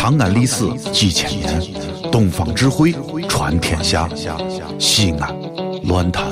长安历史几千年，东方智慧传天下。西安，乱谈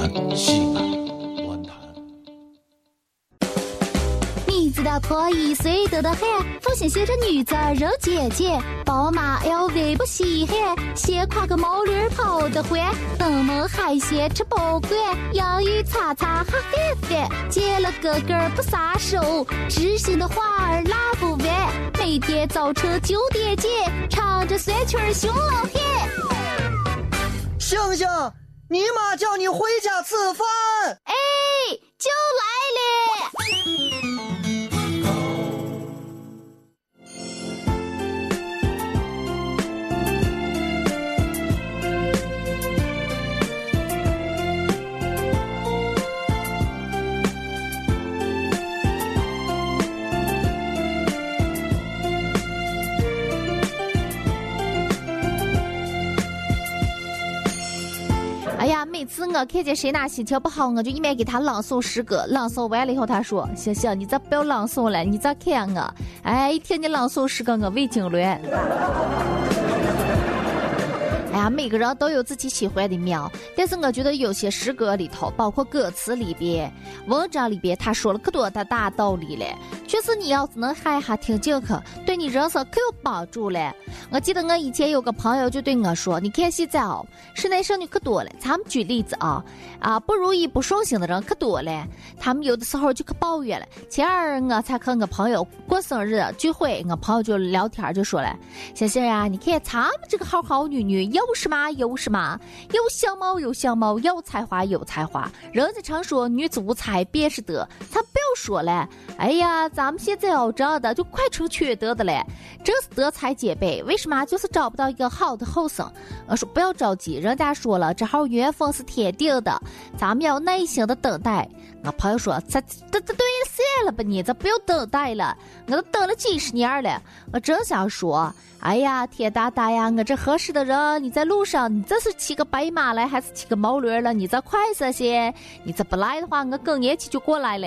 你知道破一岁多的很，父亲写着女子肉姐姐，宝马 LV 不稀罕，斜挎个毛驴跑得欢，登门海鲜吃不惯，洋芋擦擦哈翻翻，见了哥哥不撒手，知心的话儿拉不完，每天早晨九点见，唱着酸曲儿熊老汉。星星，你妈叫你回家吃饭。哎，就来次我看见谁哪心情不好，我就一面给他朗诵诗歌，朗诵完了以后，他说：“行行，你再不要朗诵了，你再看我。”哎，一听你朗诵诗歌，我胃痉挛。哎呀，每个人都有自己喜欢的庙，但是我觉得有些诗歌里头，包括歌词里边、文章里边，他说了可多的大道理了。确实，你要是能嗨一下听进去，对你人生可有帮助了。我记得我以前有个朋友就对我说：“你看现在哦，室内剩女可多了。咱们举例子啊，啊，不如意、不顺心的人可多了。他们有的时候就可抱怨了。前儿我才和我朋友过生日聚会，我朋友就聊天就说了：‘星星呀，你看咱们这个好好女女有什么有什么，有相貌有相貌，有才华有才华。人家常说女子无才便是德，咱不要说了。哎呀，咱们现在要这的就快成缺德的了，真是德才兼备。为什么就是找不到一个好的后生？我说不要着急，人家说了，这号缘分是天定的，咱们要耐心的等待。我朋友说：“这这这对算了吧你，这不要等待了，我都等了几十年了。”我正想说：“哎呀，铁大大呀，我这合适的人，你在路上，你这是骑个白马来，还是骑个毛驴了？你这快些些，你这不来的话，我更年期就过来了。”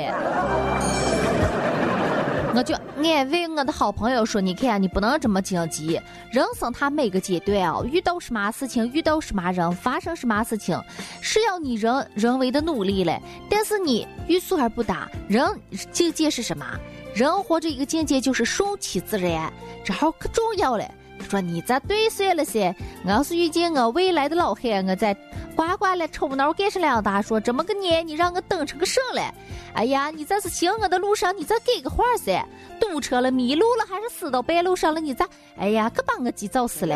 我就安慰我的好朋友说：“你看，你不能这么紧急。人生它每个阶段哦，遇到什么事情，遇到什么人，发生什么事情，是要你人人为的努力嘞。但是你欲速而不达，人境界是什么？人活着一个境界就是顺其自然，这好可重要了。说你这对算了噻。我要是遇见我未来的老汉，我再呱呱了抽脑干上两大说这么个年，你让我等成个什了？哎呀，你这是行我的路上，你再给个话噻。堵车了，迷路了，还是死到半路上了？你咋？哎呀，可把我急躁死了。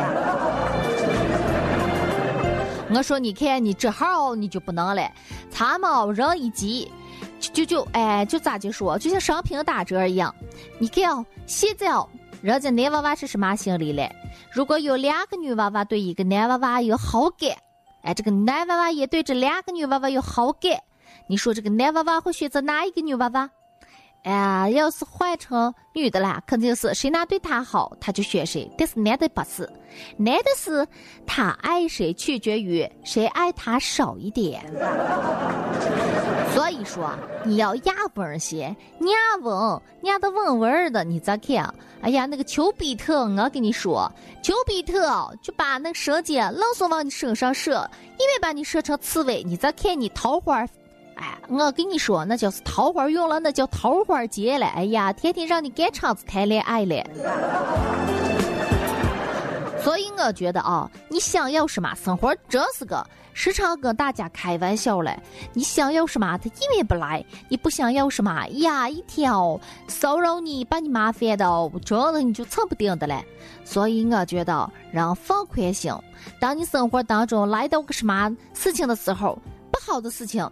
我说你看你这号你就不能了，咱们人一急，就就就哎，就咋就说，就像商品打折一样。你看哦，现在哦，人家男娃娃是什么心理嘞？如果有两个女娃娃对一个男娃娃有好感，哎，这个男娃娃也对这两个女娃娃有好感，你说这个男娃娃会选择哪一个女娃娃？哎呀，要是换成女的啦，肯定是谁哪对他好，他就选谁。但是男的不是，男的是他爱谁取决于谁爱他少一点。所以说，你要压稳些，压稳，压得稳稳的，你再看。哎呀，那个丘比特，我跟你说，丘比特就把那射箭愣是往你身上射，因为把你射成刺猬，你再看你桃花。哎，我跟你说，那就是桃花运了，那叫桃花劫了。哎呀，天天让你赶场子谈恋爱了。我觉得啊，你想要什么，生活真是个时常跟大家开玩笑嘞。你想要什么，他一面不来；你不想要什么，呀，一天哦骚扰你，把你麻烦到真的你就蹭不定的嘞。所以我觉得，让放宽心。当你生活当中来到个什么事情的时候，不好的事情。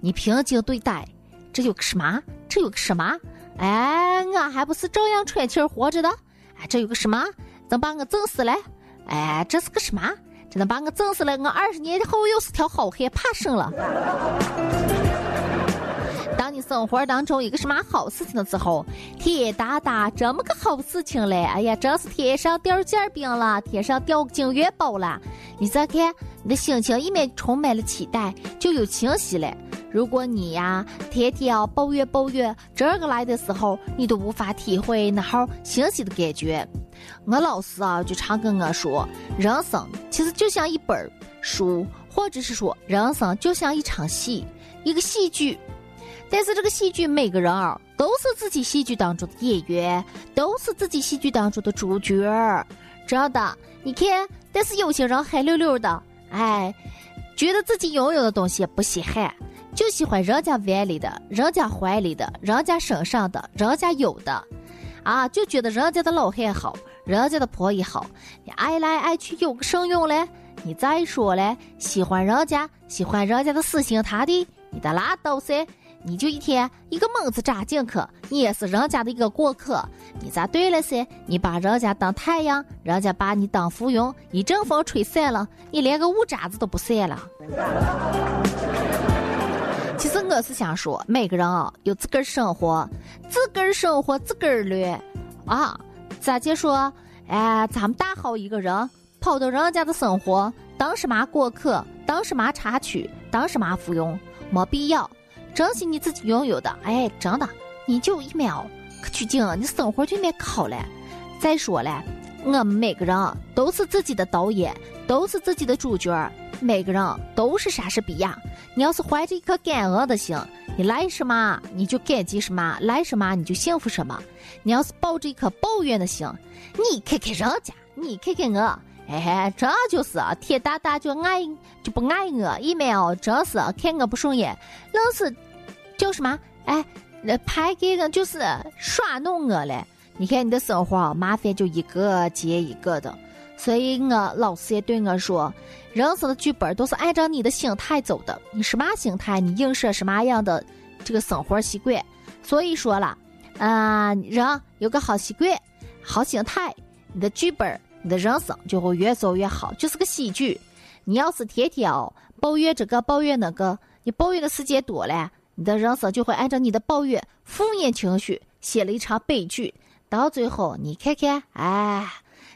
你平静对待，这有个什么？这有个什么？哎，我还不是照样喘气活着的？哎，这有个什么？能把我整死了？哎，这是个什么？这能把我整死了？我二十年后又是条好汉，怕生了。当你生活当中一个什么好事情的时候，天大大这么个好事情嘞！哎呀，真是天上掉馅饼了，天上掉金元宝了！你再看，你的心情一面充满了期待，就有惊喜了。如果你呀天天要抱怨抱怨，这个来的时候你都无法体会那好欣喜的感觉。我老师啊就常跟我说，人生其实就像一本书，或者是说人生就像一场戏，一个戏剧。但是这个戏剧，每个人啊都是自己戏剧当中的演员，都是自己戏剧当中的主角儿。真的，你看，但是有些人黑溜溜的，哎，觉得自己拥有的东西不稀罕，就喜欢人家碗里的、人家怀里的、人家身上的、人家有的，啊，就觉得人家的老汉好，人家的婆姨好，你爱来爱去有个什用嘞？你再说嘞，喜欢人家，喜欢人家的死心塌地，你的拉倒噻。你就一天一个猛子扎进去，你也是人家的一个过客。你咋对了噻？你把人家当太阳，人家把你当浮云，一阵风吹散了，你连个雾渣子都不散了。其实我是想说，每个人啊有自个儿生活，自个儿生活自个儿乐啊。咋就说？哎，咱们大好一个人，跑到人家的生活，当什么过客，当什么插曲，当什么附庸，没必要。珍惜你自己拥有的，哎，真的，你就一秒，可取景，你生活就没考了。再说了，我们每个人都是自己的导演，都是自己的主角，每个人都是莎士比亚。你要是怀着一颗感恩的心，你来什么你就感激什么，来什么你就幸福什么。你要是抱着一颗抱怨的心，你看看人家，你看看我。哎，这就是天大大就爱就不爱我，一秒真是看我不顺眼，愣是叫什么？哎，那拍给我就是耍弄我嘞！你看你的生活麻烦就一个接一个的，所以我老师也对我说，人生的剧本都是按照你的心态走的，你什么心态，你映射什么样的这个生活习惯。所以说了，啊，人有个好习惯、好心态，你的剧本。你的人生就会越走越好，就是个喜剧。你要是天天哦抱怨这个抱怨那个，你抱怨的时间多了，你的人生就会按照你的抱怨负面情绪写了一场悲剧。到最后，你看看，哎，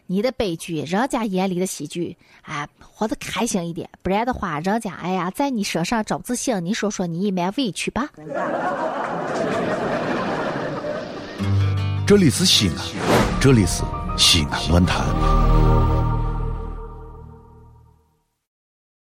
你的悲剧，人家眼里的喜剧，哎，活得开心一点。不然的话，人家哎呀，在你身上找自信，你说说你一蛮委屈吧。这里是西安，这里是西安论坛。